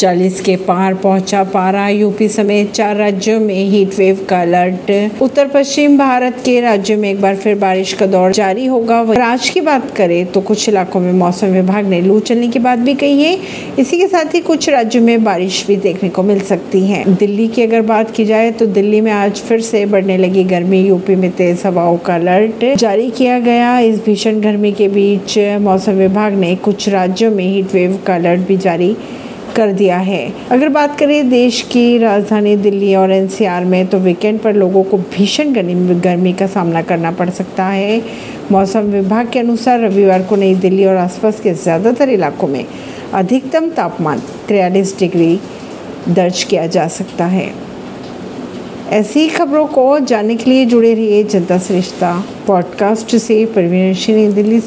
चालीस के पार पहुँचा पारा। यूपी समेत चार राज्यों में हीट वेव का अलर्ट उत्तर पश्चिम भारत के राज्यों में एक बार फिर बारिश का दौर जारी होगा। आज की बात करें तो कुछ इलाकों में मौसम विभाग ने लू चलने की बात भी कही है। इसी के साथ ही कुछ राज्यों में बारिश भी देखने को मिल सकती है। दिल्ली की अगर बात की जाए तो दिल्ली में आज फिर से बढ़ने लगी गर्मी। यूपी में तेज हवाओं का अलर्ट जारी किया गया। इस भीषण गर्मी के बीच मौसम विभाग ने कुछ राज्यों में हीट वेव का अलर्ट भी जारी कर दिया है। अगर बात करें देश की राजधानी दिल्ली और एनसीआर में तो वीकेंड पर लोगों को भीषण गर्मी का सामना करना पड़ सकता है। मौसम विभाग के अनुसार रविवार को नई दिल्ली और आसपास के ज़्यादातर इलाकों में अधिकतम तापमान तिरयालीस डिग्री दर्ज किया जा सकता है। ऐसी खबरों को जानने के लिए जुड़े रहिए जनता श्रेष्ठता पॉडकास्ट से। परवीन दिल्ली से।